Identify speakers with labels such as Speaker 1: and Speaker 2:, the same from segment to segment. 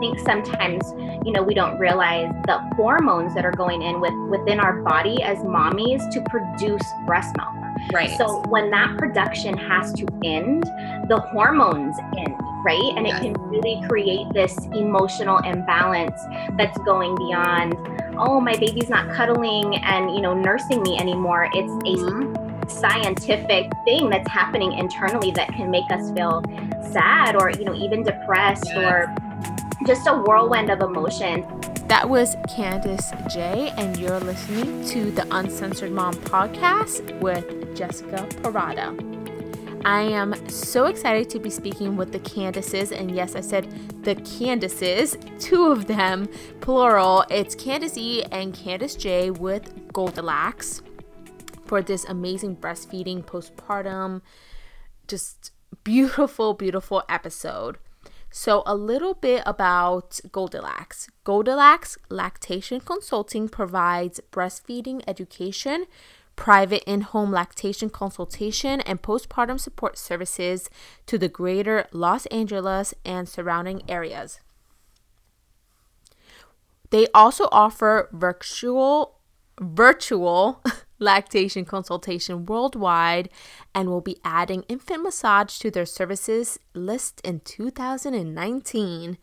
Speaker 1: think sometimes, you know, we don't realize the hormones that are going in with within our body as mommies to produce breast milk.
Speaker 2: Right.
Speaker 1: So when that production has to end, the hormones end, right? And
Speaker 2: Yes.
Speaker 1: it can really create this emotional imbalance that's going beyond, oh, my baby's not cuddling and, you know, nursing me anymore. It's a
Speaker 2: Mhm.
Speaker 1: scientific thing that's happening internally that can make us feel sad or, you know, even depressed
Speaker 2: Yes.
Speaker 1: or just a whirlwind of emotion.
Speaker 3: That was Candice J, and you're listening to the Uncensored Mom podcast with Jessica Parada. I am so excited to be speaking with the Candices, and yes, I said the Candices, two of them, plural. It's Candice E and Candice J with Goldilacts for this amazing breastfeeding postpartum, just beautiful, beautiful episode. So, a little bit about Goldilacts. Goldilacts Lactation Consulting provides breastfeeding education, private in home lactation consultation, and postpartum support services to the greater Los Angeles and surrounding areas. They also offer virtual virtual lactation consultation worldwide and will be adding infant massage to their services list in 2019.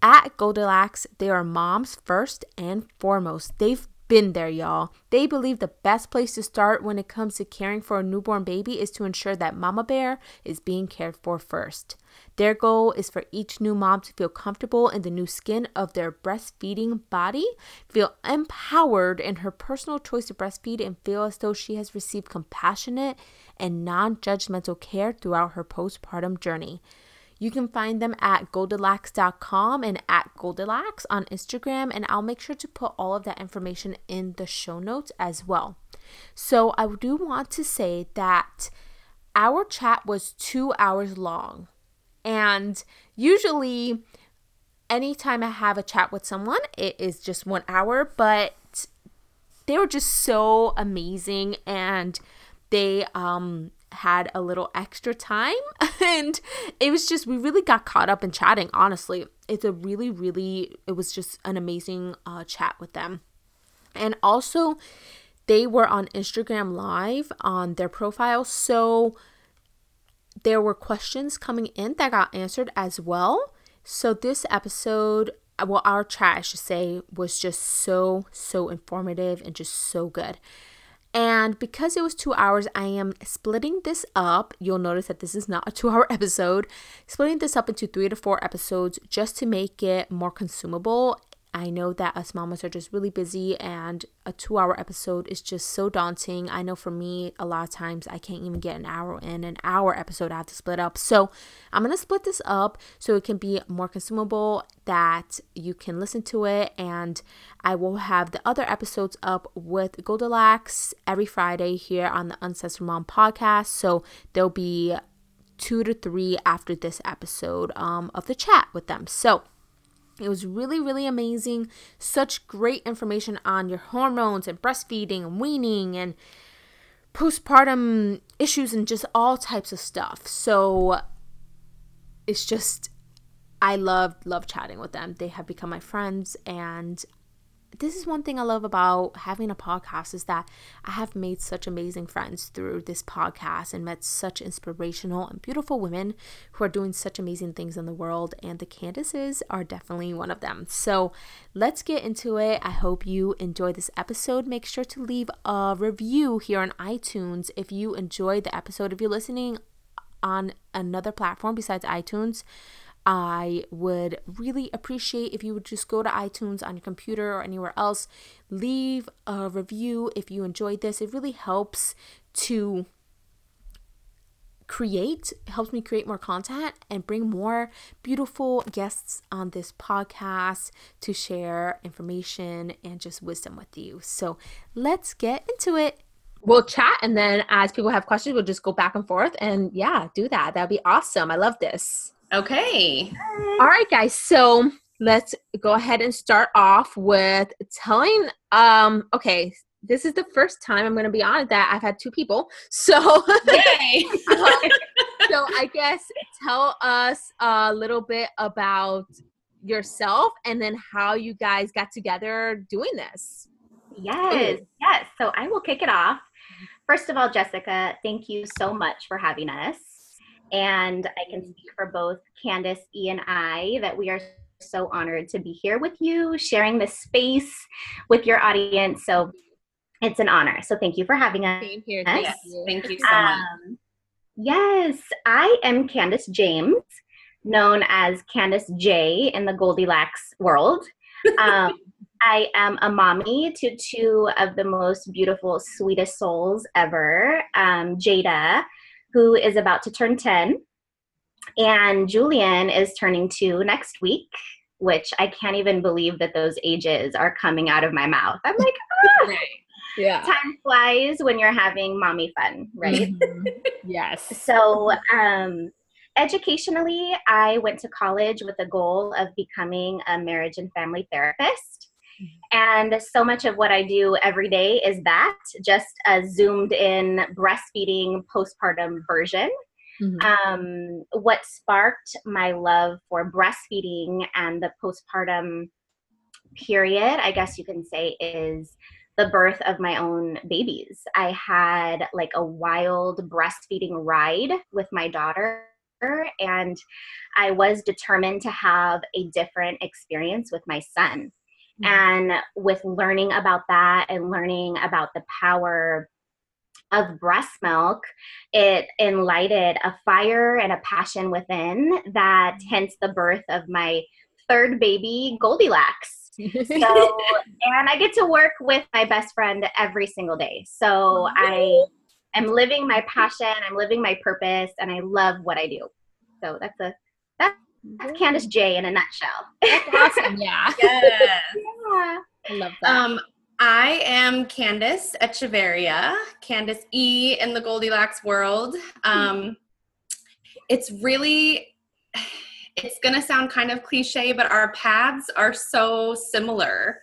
Speaker 3: At Goldilacts, they are moms first and foremost. They've been there, y'all. They believe the best place to start when it comes to caring for a newborn baby is to ensure that Mama Bear is being cared for first. Their goal is for each new mom to feel comfortable in the new skin of their breastfeeding body, feel empowered in her personal choice to breastfeed, and feel as though she has received compassionate and non judgmental care throughout her postpartum journey. You can find them at goldilacts.com and at goldilacts on Instagram, and I'll make sure to put all of that information in the show notes as well. So, I do want to say that our chat was two hours long, and usually, anytime I have a chat with someone, it is just one hour, but they were just so amazing and they um had a little extra time. And it was just we really got caught up in chatting honestly. It's a really really it was just an amazing uh, chat with them. And also they were on instagram live on their profile so there were questions coming in that got answered as well. So this episode well our chat i should say was just so so informative and just so good and because it was two hours, I am splitting this up. You'll notice that this is not a two hour episode. Splitting this up into three to four episodes just to make it more consumable. I know that us mamas are just really busy, and a two hour episode is just so daunting. I know for me, a lot of times I can't even get an hour in. An hour episode, I have to split up. So I'm going to split this up so it can be more consumable, that you can listen to it, and I will have the other episodes up with Goldilacts every Friday here on the Uncensored Mom podcast. So there'll be two to three after this episode um, of the chat with them. So it was really, really amazing. Such great information on your hormones and breastfeeding and weaning and postpartum issues and just all types of stuff. So it's just, I love, love chatting with them. They have become my friends. And this is one thing I love about having a podcast is that I have made such amazing friends through this podcast and met such inspirational and beautiful women who are doing such amazing things in the world. And the Candices are definitely one of them. So let's get into it. I hope you enjoy this episode. Make sure to leave a review here on iTunes if you enjoyed the episode. If you're listening on another platform besides iTunes, I would really appreciate if you would just go to iTunes on your computer or anywhere else, leave a review if you enjoyed this. It really helps to create helps me create more content and bring more beautiful guests on this podcast to share information and just wisdom with you. So, let's get into it. We'll chat and then as people have questions, we'll just go back and forth and yeah, do that. That'd be awesome. I love this.
Speaker 2: Okay.
Speaker 3: All right, guys. So let's go ahead and start off with telling. Um, okay, this is the first time I'm going to be on that I've had two people. So,
Speaker 2: Yay.
Speaker 3: so I guess tell us a little bit about yourself and then how you guys got together doing this.
Speaker 1: Yes, yes. So I will kick it off. First of all, Jessica, thank you so much for having us. And I can speak for both Candice, E, and I that we are so honored to be here with you, sharing this space with your audience. So it's an honor. So thank you for having us.
Speaker 3: Same here.
Speaker 1: Yes.
Speaker 3: Thank you.
Speaker 2: Thank you so much.
Speaker 1: Um, yes, I am Candice James, known as Candice J in the Goldilacts world. Um, I am a mommy to two of the most beautiful, sweetest souls ever um, Jada, who is about to turn 10, and Julian is turning two next week. Which I can't even believe that those ages are coming out of my mouth. I'm like, ah,
Speaker 3: Yeah.
Speaker 1: time flies when you're having mommy fun, right?
Speaker 3: Mhm. yes.
Speaker 1: So, um, educationally, I went to college with the goal of becoming a marriage and family therapist. And so much of what I do every day is that, just a zoomed in breastfeeding postpartum version.
Speaker 3: Mhm.
Speaker 1: Um, what sparked my love for breastfeeding and the postpartum period, I guess you can say, is the birth of my own babies. I had like a wild breastfeeding ride with my daughter, and I was determined to have a different experience with my son.
Speaker 3: Mhm.
Speaker 1: And with learning about that and learning about the power of breast milk, it enlighted a fire and a passion within that hence the birth of my third baby, Goldilacts. So, and I get to work with my best friend every single day. So I am living my passion, I'm living my purpose, and I love what I do. So that's a that's Candice J in a nutshell.
Speaker 3: That's awesome. Yeah.
Speaker 2: Yes.
Speaker 1: Yeah.
Speaker 3: I love that.
Speaker 2: Um, I am Candice Echeverria, Candice E in the Goldilacts world. Um, it's really, it's going to sound kind of cliche, but our paths are so similar.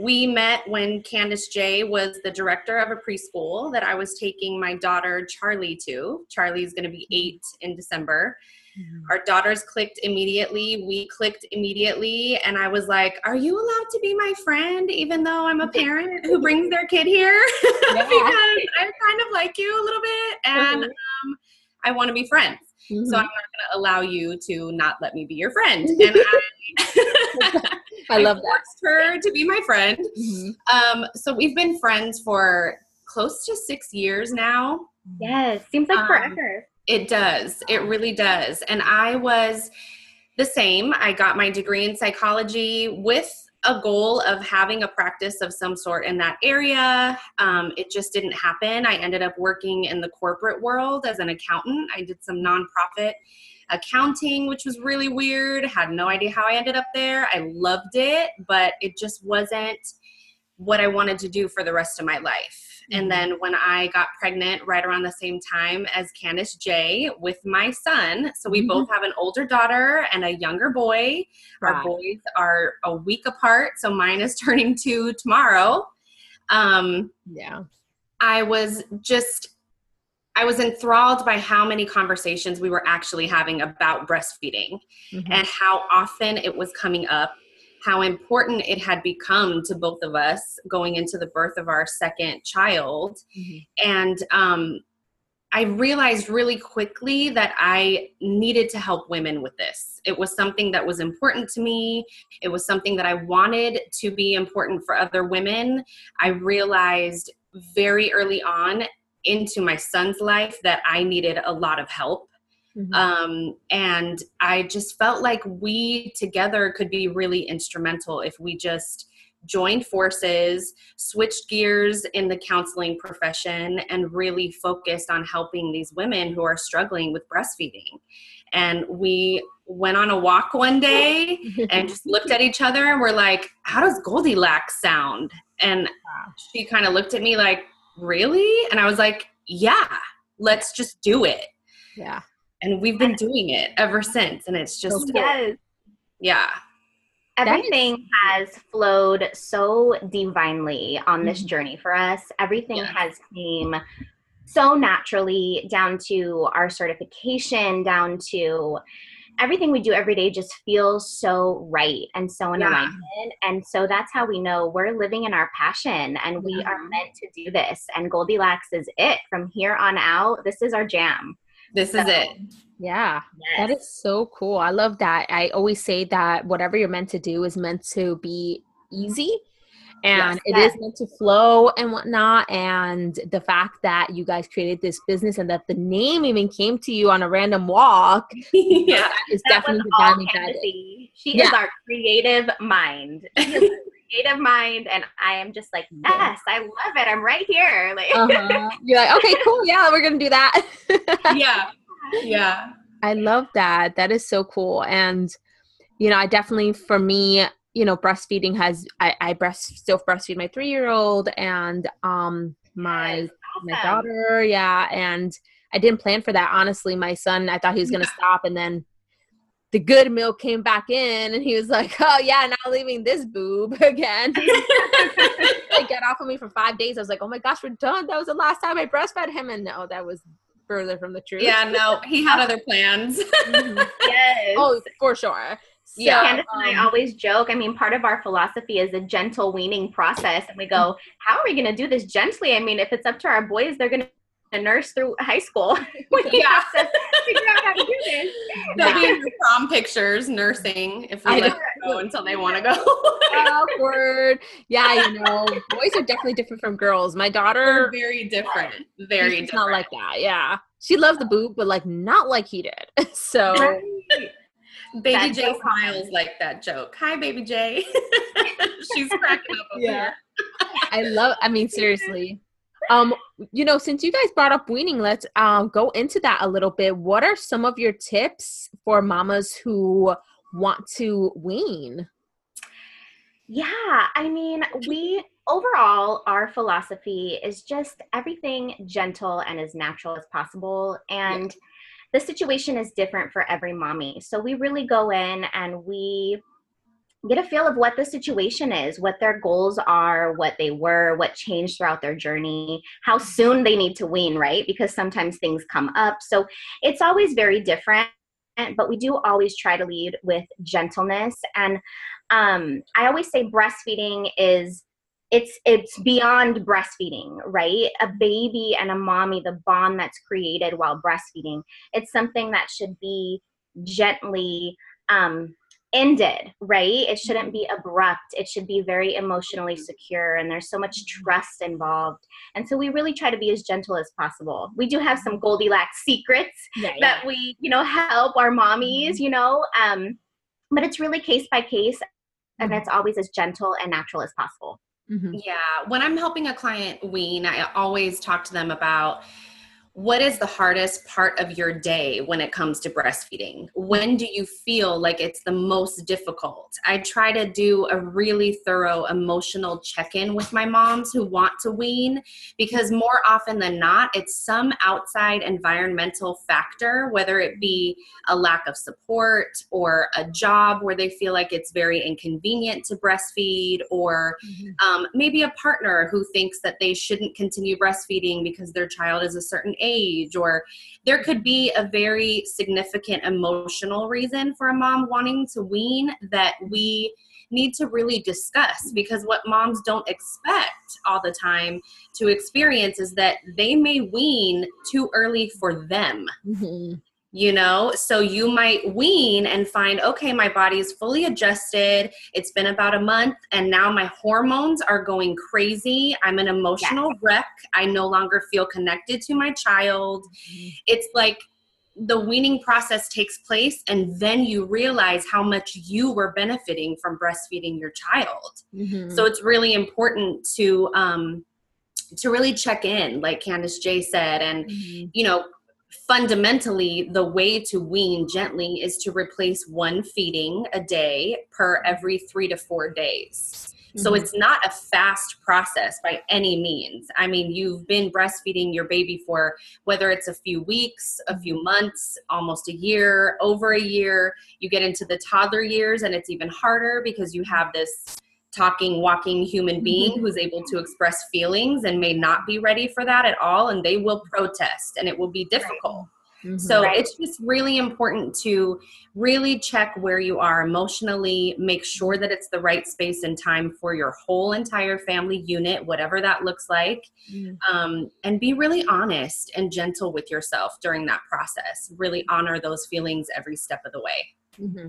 Speaker 2: We met when Candice J was the director of a preschool that I was taking my daughter Charlie to. Charlie's going to be eight in December. Our daughters clicked immediately. We clicked immediately. And I was like, Are you allowed to be my friend, even though I'm a parent who brings their kid here? because I kind of like you a little bit and
Speaker 1: Mhm.
Speaker 2: um, I want to be friends.
Speaker 3: Mhm.
Speaker 2: So I'm not going to allow you to not let me be your friend. And I,
Speaker 3: I love that.
Speaker 2: forced her to be my friend.
Speaker 3: Mhm.
Speaker 2: Um, so we've been friends for close to six years now.
Speaker 1: Yes, seems like
Speaker 2: Um,
Speaker 1: forever.
Speaker 2: It does. It really does. And I was the same. I got my degree in psychology with a goal of having a practice of some sort in that area. Um, it just didn't happen. I ended up working in the corporate world as an accountant. I did some nonprofit accounting, which was really weird. Had no idea how I ended up there. I loved it, but it just wasn't what I wanted to do for the rest of my life. And then when I got pregnant right around the same time as Candice J with my son, so we
Speaker 3: Mhm.
Speaker 2: both have an older daughter and a younger boy. Our boys are a week apart, so mine is turning two tomorrow. Um,
Speaker 3: Yeah.
Speaker 2: I was just I was enthralled by how many conversations we were actually having about breastfeeding
Speaker 3: Mhm.
Speaker 2: and how often it was coming up, how important it had become to both of us going into the birth of our second child.
Speaker 3: Mhm.
Speaker 2: And um, I realized really quickly that I needed to help women with this. It was something that was important to me. It was something that I wanted to be important for other women. I realized very early on into my son's life that I needed a lot of help.
Speaker 3: Mhm.
Speaker 2: Um, and I just felt like we together could be really instrumental if we just joined forces, switched gears in the counseling profession, and really focused on helping these women who are struggling with breastfeeding. And we went on a walk one day and just looked at each other and we're like, how does Goldilacts sound? And she kind of looked at me like, really? And I was like, yeah, let's just do it.
Speaker 3: yeah.
Speaker 2: And we've been doing it ever since. And it's just.
Speaker 1: Yes.
Speaker 2: yeah.
Speaker 3: That is-
Speaker 1: Everything has flowed so divinely on this
Speaker 3: Mhm.
Speaker 1: journey for us. Everything
Speaker 2: Yes.
Speaker 1: has came so naturally down to our certification, down to everything we do every day just feels so right and so in yeah. alignment. And so that's how we know we're living in our passion and we are meant to do this. And Goldilacts is it from here on out. This is our jam.
Speaker 2: This so, is it.
Speaker 4: Yeah, yes. that is so cool. I love that. I always say that whatever you're meant to do is meant to be easy and yes, it yes. is meant to flow and whatnot. And the fact that you guys created this business and that the name even came to you on a random walk,
Speaker 1: yeah, is definitely the She yeah. is our creative mind. Creative mind and i am just like yes i love it i'm right here. Like uh-huh.
Speaker 4: you're like okay cool. Yeah we're gonna do that.
Speaker 2: Yeah. Yeah.
Speaker 4: I love that. That is so cool. And you know i definitely for me you know, breastfeeding has I, I breast still breastfeed my three year old and um my awesome. my daughter, yeah. And I didn't plan for that. Honestly, my son, I thought he was gonna stop and then the good milk came back in and he was like, Oh yeah, now leaving this boob again. like get off of me for five days. I was like, Oh my gosh, we're done. That was the last time I breastfed him and no, that was further from the truth.
Speaker 2: Yeah, no, he had other plans.
Speaker 1: mm-hmm. Yes.
Speaker 4: Oh, for sure.
Speaker 1: So, yeah, Candice um, and I um, always joke. I mean, part of our philosophy is a gentle weaning process, and we go, "How are we going to do this gently?" I mean, if it's up to our boys, they're going to nurse through high school. yeah. have figure out how to do this.
Speaker 2: They'll be in prom pictures nursing if we let go until they want to go.
Speaker 4: Awkward. Yeah, you know, boys are definitely different from girls. My daughter,
Speaker 2: They're very different. Very different.
Speaker 4: not like that. Yeah, she loves the boob, but like not like he did. So.
Speaker 2: Baby J smiles like that joke. Hi, Baby J. She's cracking up. yeah.
Speaker 4: I love. I mean, seriously. Um, you know, since you guys brought up weaning, let's um go into that a little bit. What are some of your tips for mamas who want to wean?
Speaker 1: Yeah, I mean, we overall our philosophy is just everything gentle and as natural as possible and. Yeah the situation is different for every mommy. So we really go in and we get a feel of what the situation is, what their goals are, what they were, what changed throughout their journey, how soon they need to wean, right? Because sometimes things come up. So it's always very different, but we do always try to lead with gentleness. And um, I always say breastfeeding is it's it's beyond breastfeeding right a baby and a mommy the bond that's created while breastfeeding it's something that should be gently um, ended right it shouldn't be abrupt it should be very emotionally secure and there's so much trust involved and so we really try to be as gentle as possible we do have some goldilacts secrets yeah, yeah. that we you know help our mommies mm-hmm. you know um, but it's really case by case and mm-hmm. it's always as gentle and natural as possible
Speaker 2: Mm-hmm. Yeah. When I'm helping a client wean, I always talk to them about what is the hardest part of your day when it comes to breastfeeding? When do you feel like it's the most difficult? I try to do a really thorough emotional check in with my moms who want to wean because more often than not, it's some outside environmental factor, whether it be a lack of support or a job where they feel like it's very inconvenient to breastfeed, or mm-hmm. um, maybe a partner who thinks that they shouldn't continue breastfeeding because their child is a certain age, or there could be a very significant emotional reason for a mom wanting to wean that we need to really discuss because what moms don't expect all the time to experience is that they may wean too early for them. Mm-hmm you know so you might wean and find okay my body is fully adjusted it's been about a month and now my hormones are going crazy i'm an emotional yes. wreck i no longer feel connected to my child mm-hmm. it's like the weaning process takes place and then you realize how much you were benefiting from breastfeeding your child mm-hmm. so it's really important to um to really check in like candice j said and mm-hmm. you know fundamentally the way to wean gently is to replace one feeding a day per every three to four days. Mm-hmm. so it's not a fast process by any means. I mean you've been breastfeeding your baby for whether it's a few weeks a few months almost a year over a year. You get into the toddler years and it's even harder because you have this talking, walking human being mm-hmm. who's able to express feelings and may not be ready for that at all. And they will protest and it will be difficult. Mm-hmm. So right. it's just really important to really check where you are emotionally, make sure that it's the right space and time for your whole entire family unit, whatever that looks like, mm-hmm. um, and be really honest and gentle with yourself during that process. Really honor those feelings every step of the way.
Speaker 1: Mm-hmm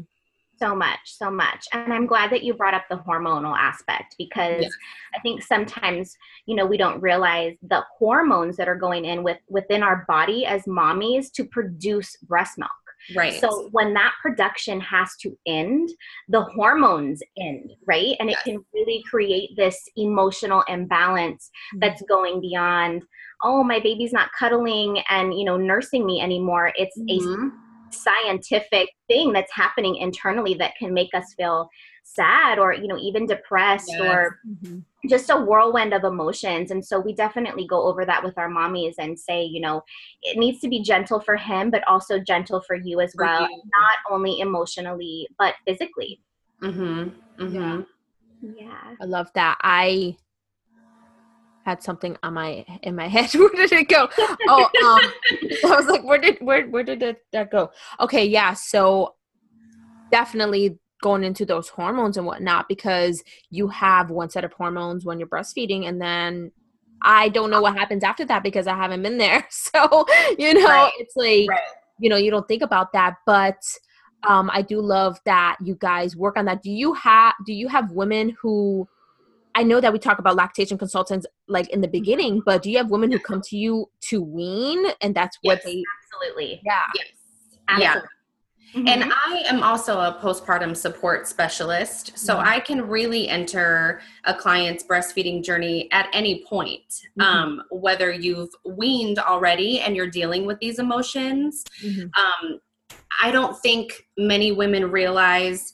Speaker 1: so much so much and i'm glad that you brought up the hormonal aspect because yeah. i think sometimes you know we don't realize the hormones that are going in with within our body as mommies to produce breast milk
Speaker 2: right
Speaker 1: so when that production has to end the hormones end right and yes. it can really create this emotional imbalance mm-hmm. that's going beyond oh my baby's not cuddling and you know nursing me anymore it's mm-hmm. a scientific thing that's happening internally that can make us feel sad or you know even depressed yes. or mm-hmm. just a whirlwind of emotions and so we definitely go over that with our mommies and say you know it needs to be gentle for him but also gentle for you as well you. not only emotionally but physically
Speaker 2: mm-hmm. Mm-hmm.
Speaker 1: yeah yeah
Speaker 3: i love that i had something on my in my head. where did it go? Oh, um, I was like, where did where where did it, that go? Okay, yeah. So definitely going into those hormones and whatnot because you have one set of hormones when you're breastfeeding, and then I don't know what happens after that because I haven't been there. So you know, right. it's like right. you know you don't think about that, but. Um, I do love that you guys work on that. Do you have do you have women who I know that we talk about lactation consultants like in the beginning, but do you have women who come to you to wean and that's what
Speaker 1: yes,
Speaker 3: they
Speaker 1: absolutely
Speaker 2: yeah yes absolutely. yeah Mm-hmm. And I am also a postpartum support specialist. So mm-hmm. I can really enter a client's breastfeeding journey at any point, mm-hmm. um, whether you've weaned already and you're dealing with these emotions. Mm-hmm. Um, I don't think many women realize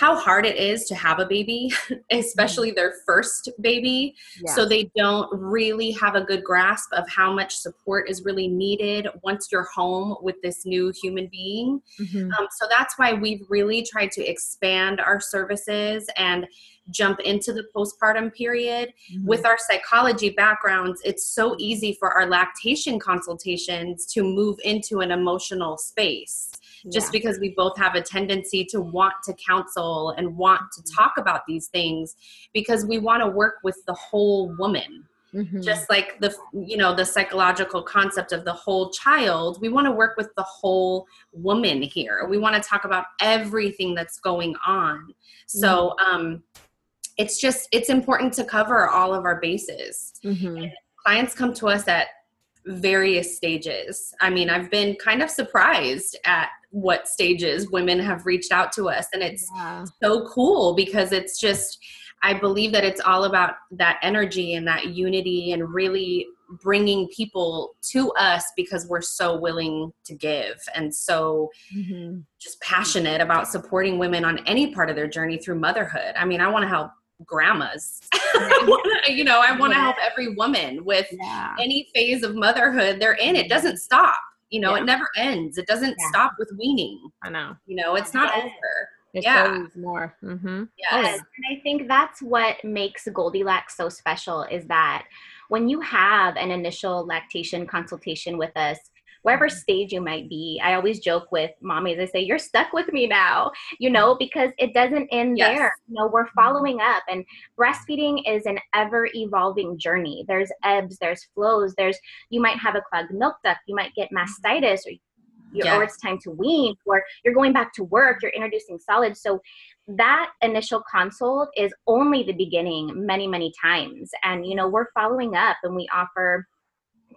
Speaker 2: how hard it is to have a baby, especially their first baby. Yes. So they don't really have a good grasp of how much support is really needed once you're home with this new human being. Mm-hmm. Um, so that's why we've really tried to expand our services and jump into the postpartum period. Mm-hmm. With our psychology backgrounds, it's so easy for our lactation consultations to move into an emotional space just yeah. because we both have a tendency to want to counsel and want to mm-hmm. talk about these things because we want to work with the whole woman mm-hmm. just like the you know the psychological concept of the whole child we want to work with the whole woman here we want to talk about everything that's going on so mm-hmm. um it's just it's important to cover all of our bases mm-hmm. clients come to us at various stages. I mean, I've been kind of surprised at what stages women have reached out to us, and it's yeah. so cool because it's just, I believe that it's all about that energy and that unity and really bringing people to us because we're so willing to give and so mm-hmm. just passionate about supporting women on any part of their journey through motherhood. I mean, I want to help grandmas. you know, I want to yeah. help every woman with yeah. any phase of motherhood they're in. It doesn't stop. You know, yeah. it never ends. It doesn't stop with weaning.
Speaker 3: I know.
Speaker 2: You know, it's not over.
Speaker 3: There's yeah. more. Mm-hmm.
Speaker 1: Yes. And I think that's what makes Goldilacts so special is that when you have an initial lactation consultation with us, wherever mm-hmm. stage you might be. I always joke with mommies, I say, You're stuck with me now, you know, because it doesn't end yes. there. You know, we're mm-hmm. following up, and breastfeeding is an ever evolving journey. There's ebbs, there's flows, there's you might have a clogged milk duct, you might get mastitis, or yeah. or it's time to wean, or you're going back to work, you're introducing solids. So that initial consult is only the beginning many, many times. And, you know, we're following up and we offer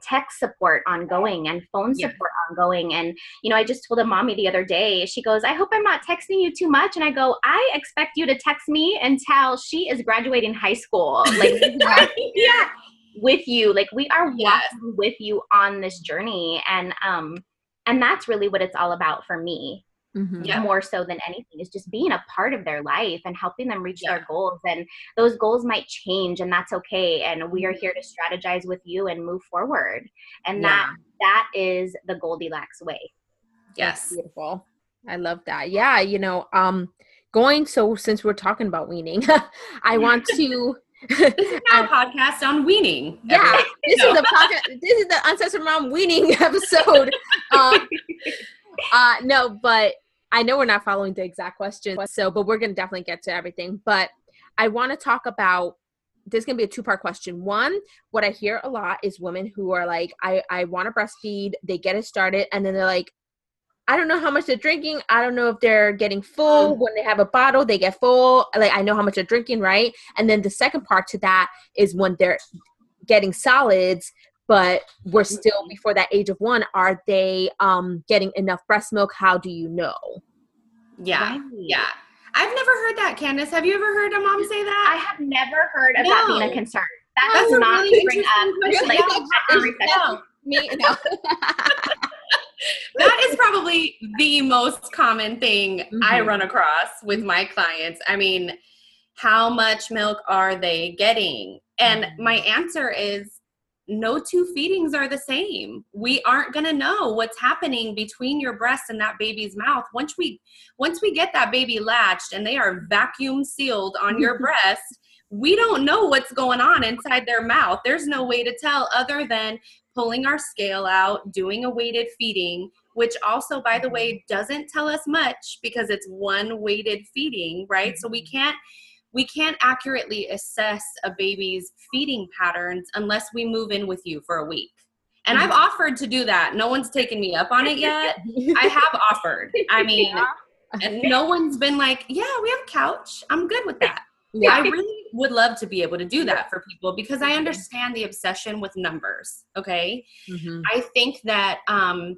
Speaker 1: tech support ongoing and phone yeah. support ongoing. And, you know, I just told a mommy the other day, she goes, I hope I'm not texting you too much. And I go, I expect you to text me until she is graduating high school. Like, yeah, with you. Like, we are yes. walking with you on this journey. And, um, and that's really what it's all about for me mm-hmm. yeah. more so than anything is just being a part of their life and helping them reach yeah. their goals and those goals might change and that's okay and we are mm-hmm. here to strategize with you and move forward and yeah. that that is the goldilacts way
Speaker 2: yes
Speaker 3: that's beautiful i love that yeah you know um going so since we're talking about weaning i want to
Speaker 2: This is now a podcast on weaning.
Speaker 3: Yeah,
Speaker 2: everyone.
Speaker 3: this
Speaker 2: No.
Speaker 3: is the podcast. This is the Uncensored Mom weaning episode. um, uh, no, but I know we're not following the exact question. So, but we're gonna definitely get to everything. But I want to talk about. This is gonna be a two part question. One, what I hear a lot is women who are like, I I want to breastfeed. They get it started, and then they're like, I don't know how much they're drinking. I don't know if they're getting full. Mm. When they have a bottle, they get full. Like I know how much they're drinking, right? And then the second part to that is when they're getting solids, but we're still before that age of one. Are they um getting enough breast milk? How do you know?
Speaker 2: Yeah.
Speaker 1: Right.
Speaker 2: Yeah. I've never heard that, Candice. Have you ever heard a mom say that?
Speaker 1: I have never heard of that being a concern. That
Speaker 2: That's
Speaker 1: does
Speaker 2: a
Speaker 1: not
Speaker 2: really
Speaker 1: bring up
Speaker 2: interesting
Speaker 1: like,
Speaker 2: question.
Speaker 1: that conversation.
Speaker 2: No.
Speaker 3: Me, no.
Speaker 2: that is probably the most common thing I
Speaker 3: Mhm.
Speaker 2: run across with my clients. I mean, how much milk are they getting? And my answer is no two feedings are the same. We aren't going to know what's happening between your breast and that baby's mouth. Once we once we get that baby latched and they are vacuum sealed on your breast, we don't know what's going on inside their mouth. There's no way to tell other than pulling our scale out, doing a weighted feeding, which also, by the way, mm-hmm. doesn't tell us much because it's one weighted feeding, right? So we mm-hmm. can't we can't accurately assess a baby's feeding patterns unless we move in with you for a week. And I've offered to do that. No one's taken me up on it yet. I have offered. I mean, and no one's been like, "Yeah, we have a couch. I'm good with that." I really would love to be able to do that for people because I understand the obsession with numbers. Okay.
Speaker 3: Mhm.
Speaker 2: I think that um,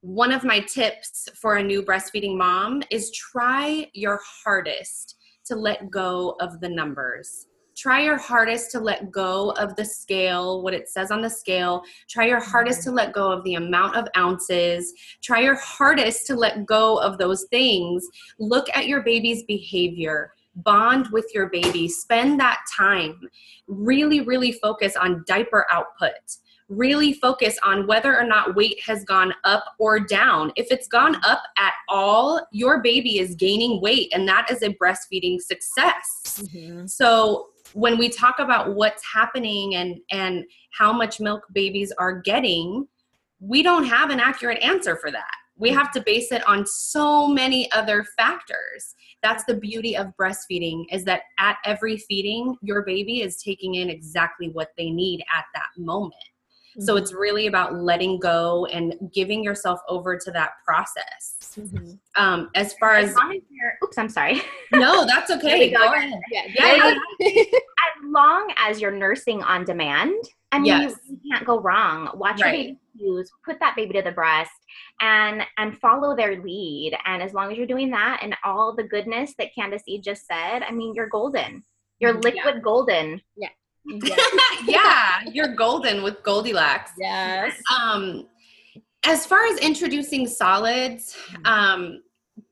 Speaker 2: one of my tips for a new breastfeeding mom is try your hardest to let go of the numbers. Try your hardest to let go of the scale, what it says on the scale. Try your hardest to let go of the amount of ounces. Try your hardest to let go of those things. Look at your baby's behavior bond with your baby spend that time really really focus on diaper output really focus on whether or not weight has gone up or down. If it's gone up at all your baby is gaining weight and that is a breastfeeding success.
Speaker 3: Mhm.
Speaker 2: so when we talk about what's happening and and how much milk babies are getting we don't have an accurate answer for that. We have to base it on so many other factors. That's the beauty of breastfeeding is that at every feeding your baby is taking in exactly what they need at that moment so it's really about letting go and giving yourself over to that process
Speaker 3: Mhm.
Speaker 2: um, as far
Speaker 1: As
Speaker 2: as
Speaker 1: as you're, oops, I'm sorry.
Speaker 2: no that's okay
Speaker 1: go.
Speaker 2: go ahead
Speaker 3: Yeah,
Speaker 2: Yeah,
Speaker 3: yeah.
Speaker 1: as long as you're nursing on demand, I mean,
Speaker 2: Yes.
Speaker 1: you, you can't go wrong. Watch
Speaker 2: Right.
Speaker 1: your baby use, put that baby to the breast, and and follow their lead. And as long as you're doing that, and all the goodness that Candice E just said, I mean, you're golden. You're
Speaker 3: Mhm.
Speaker 1: liquid golden.
Speaker 3: Yeah.
Speaker 2: yeah, you're golden with Goldilacts.
Speaker 3: Yes.
Speaker 2: Um, as far as introducing solids, um,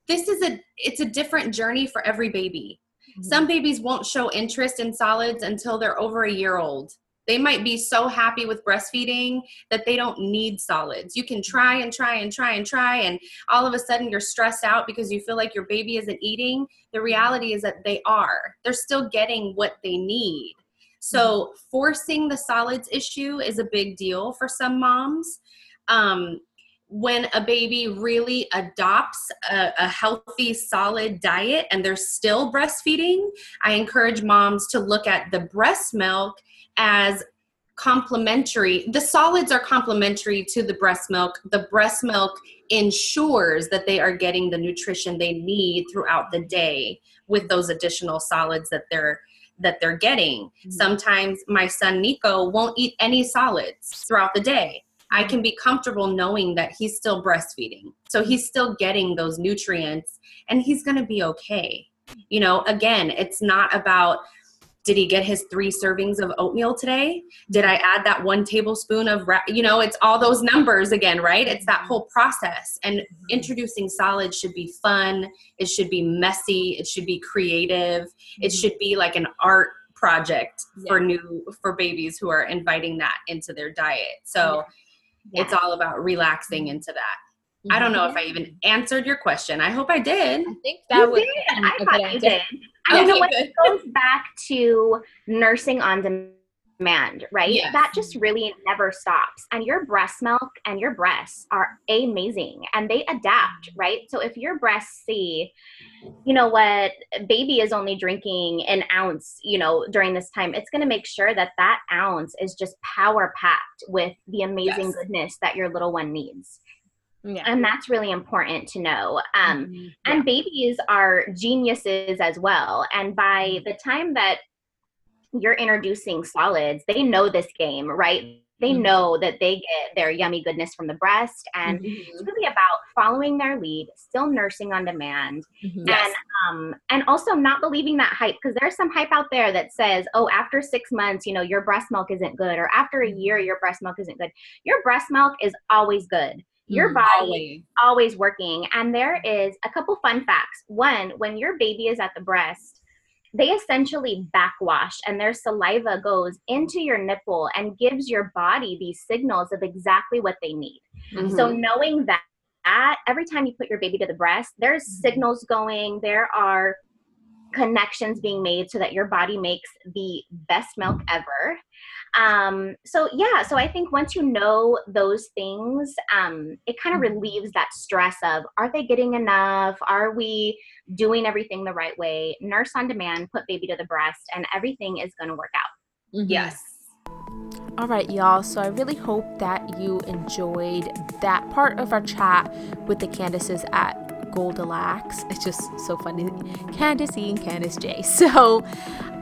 Speaker 2: this is a it's a different journey for every baby. Some babies won't show interest in solids until they're over a year old. They might be so happy with breastfeeding that they don't need solids. You can try and try and try and try, and all of a sudden you're stressed out because you feel like your baby isn't eating. The reality is that they are. They're still getting what they need. So, forcing the solids issue is a big deal for some moms. Um, when a baby really adopts a, a healthy, solid diet and they're still breastfeeding, I encourage moms to look at the breast milk as complementary. The solids are complementary to the breast milk. The breast milk ensures that they are getting the nutrition they need throughout the day with those additional solids that they're that they're getting.
Speaker 3: Mhm.
Speaker 2: Sometimes my son Nico won't eat any solids throughout the day. I can be comfortable knowing that he's still breastfeeding. So he's still getting those nutrients and he's going to be okay. You know, again, it's not about did he get his three servings of oatmeal today? Did I add that one tablespoon of, ra- you know, it's all those numbers again, right? It's that whole process. And mm-hmm. introducing solids should be fun. It should be messy. It should be creative. It mm-hmm. should be like an art project for
Speaker 3: Yeah.
Speaker 2: new for babies who are inviting that into their diet. So it's all about relaxing mm-hmm. into that. I don't know if mm-hmm. I even answered your question. I hope I did.
Speaker 3: I think that
Speaker 1: you
Speaker 3: was
Speaker 1: did. I thought
Speaker 3: good
Speaker 1: you did. you know what? It goes back to nursing on demand demand, right? Yes. That just really never stops. And your breast milk and your breasts are amazing and they adapt, right? So if your breasts see, you know what, baby is only drinking an ounce, you know, during this time, it's going to make sure that that ounce is just power packed with the amazing yes. goodness that your little one needs. Yeah. And that's really important to know. Um, mm-hmm. yeah. And babies are geniuses as well. And by mm-hmm. the time that you're introducing solids, they know this game, right? They mm-hmm. know that they get their yummy goodness from the breast, and mm-hmm. it's really about following their lead, still nursing on demand, mm-hmm. yes. and um, and also not believing that hype because there's some hype out there that says, oh, after six months, you know, your breast milk isn't good, or after a year, mm-hmm. your breast milk isn't good. Your breast milk is always good your mm, body always. always working and there is a couple fun facts one when your baby is at the breast they essentially backwash and their saliva goes into your nipple and gives your body these signals of exactly what they need. Mm-hmm. So knowing that every time you put your baby to the breast, there's mm-hmm. signals going, there are connections being made so that your body makes the best milk ever. Um, so yeah, so I think once you know those things, um, it kind of mm-hmm. relieves that stress of are they getting enough? Are we doing everything the right way? Nurse on demand, put baby to the breast, and everything is going to work out.
Speaker 2: Mm-hmm. Yes.
Speaker 3: All right, y'all. So I really hope that you enjoyed that part of our chat with the Candices at Goldilacts. It's just so funny. Candice E and Candice J. So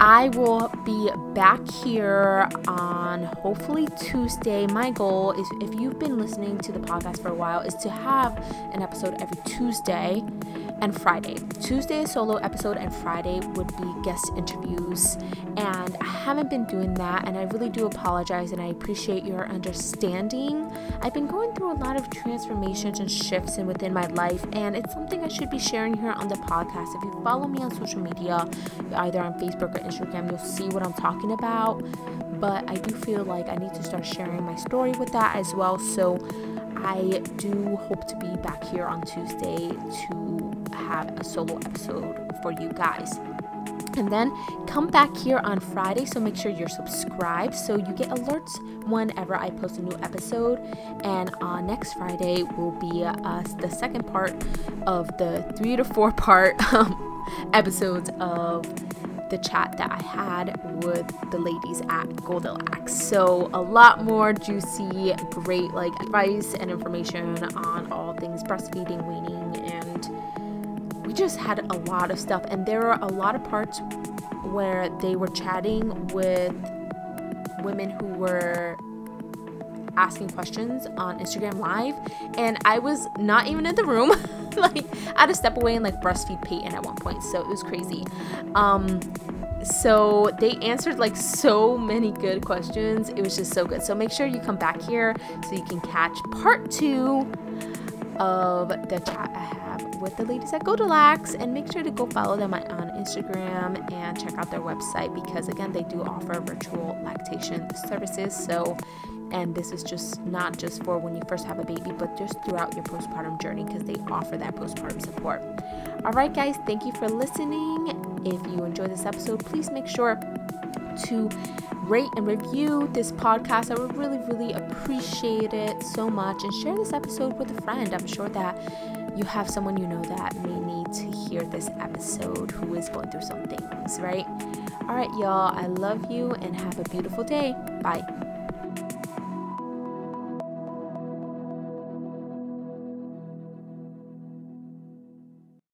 Speaker 3: I will be back here on hopefully Tuesday. My goal is if you've been listening to the podcast for a while, is to have an episode every Tuesday and Friday. Tuesday solo episode and Friday would be guest interviews. And I haven't been doing that and I really do apologize and I appreciate your understanding. I've been going through a lot of transformations and shifts in within my life and it's something I should be sharing here on the podcast. If you follow me on social media, either on Facebook or Instagram, you'll see what I'm talking about. But I do feel like I need to start sharing my story with that as well. So I do hope to be back here on Tuesday to have a solo episode for you guys. And then come back here on Friday, so make sure you're subscribed so you get alerts whenever I post a new episode. And uh, next Friday will be uh, the second part of the three to four part um, episodes of the chat that I had with the ladies at Goldilacts. So a lot more juicy, great like advice and information on all things breastfeeding, weaning, and we just had a lot of stuff. And there are a lot of parts where they were chatting with women who were asking questions on Instagram Live, and I was not even in the room. like I had to step away and like breastfeed Peyton at one point, so it was crazy. Um, so they answered like so many good questions. It was just so good. So make sure you come back here so you can catch part two of the chat I have with the ladies at Goldilacts and make sure to go follow them on Instagram and check out their website because again they do offer virtual lactation services. So and this is just not just for when you first have a baby, but just throughout your postpartum journey because they offer that postpartum support. All right, guys, thank you for listening. If you enjoyed this episode, please make sure to rate and review this podcast. I would really, really appreciate it so much. And share this episode with a friend. I'm sure that you have someone you know that may need to hear this episode who is going through some things, right? All right, y'all, I love you and have a beautiful day. Bye.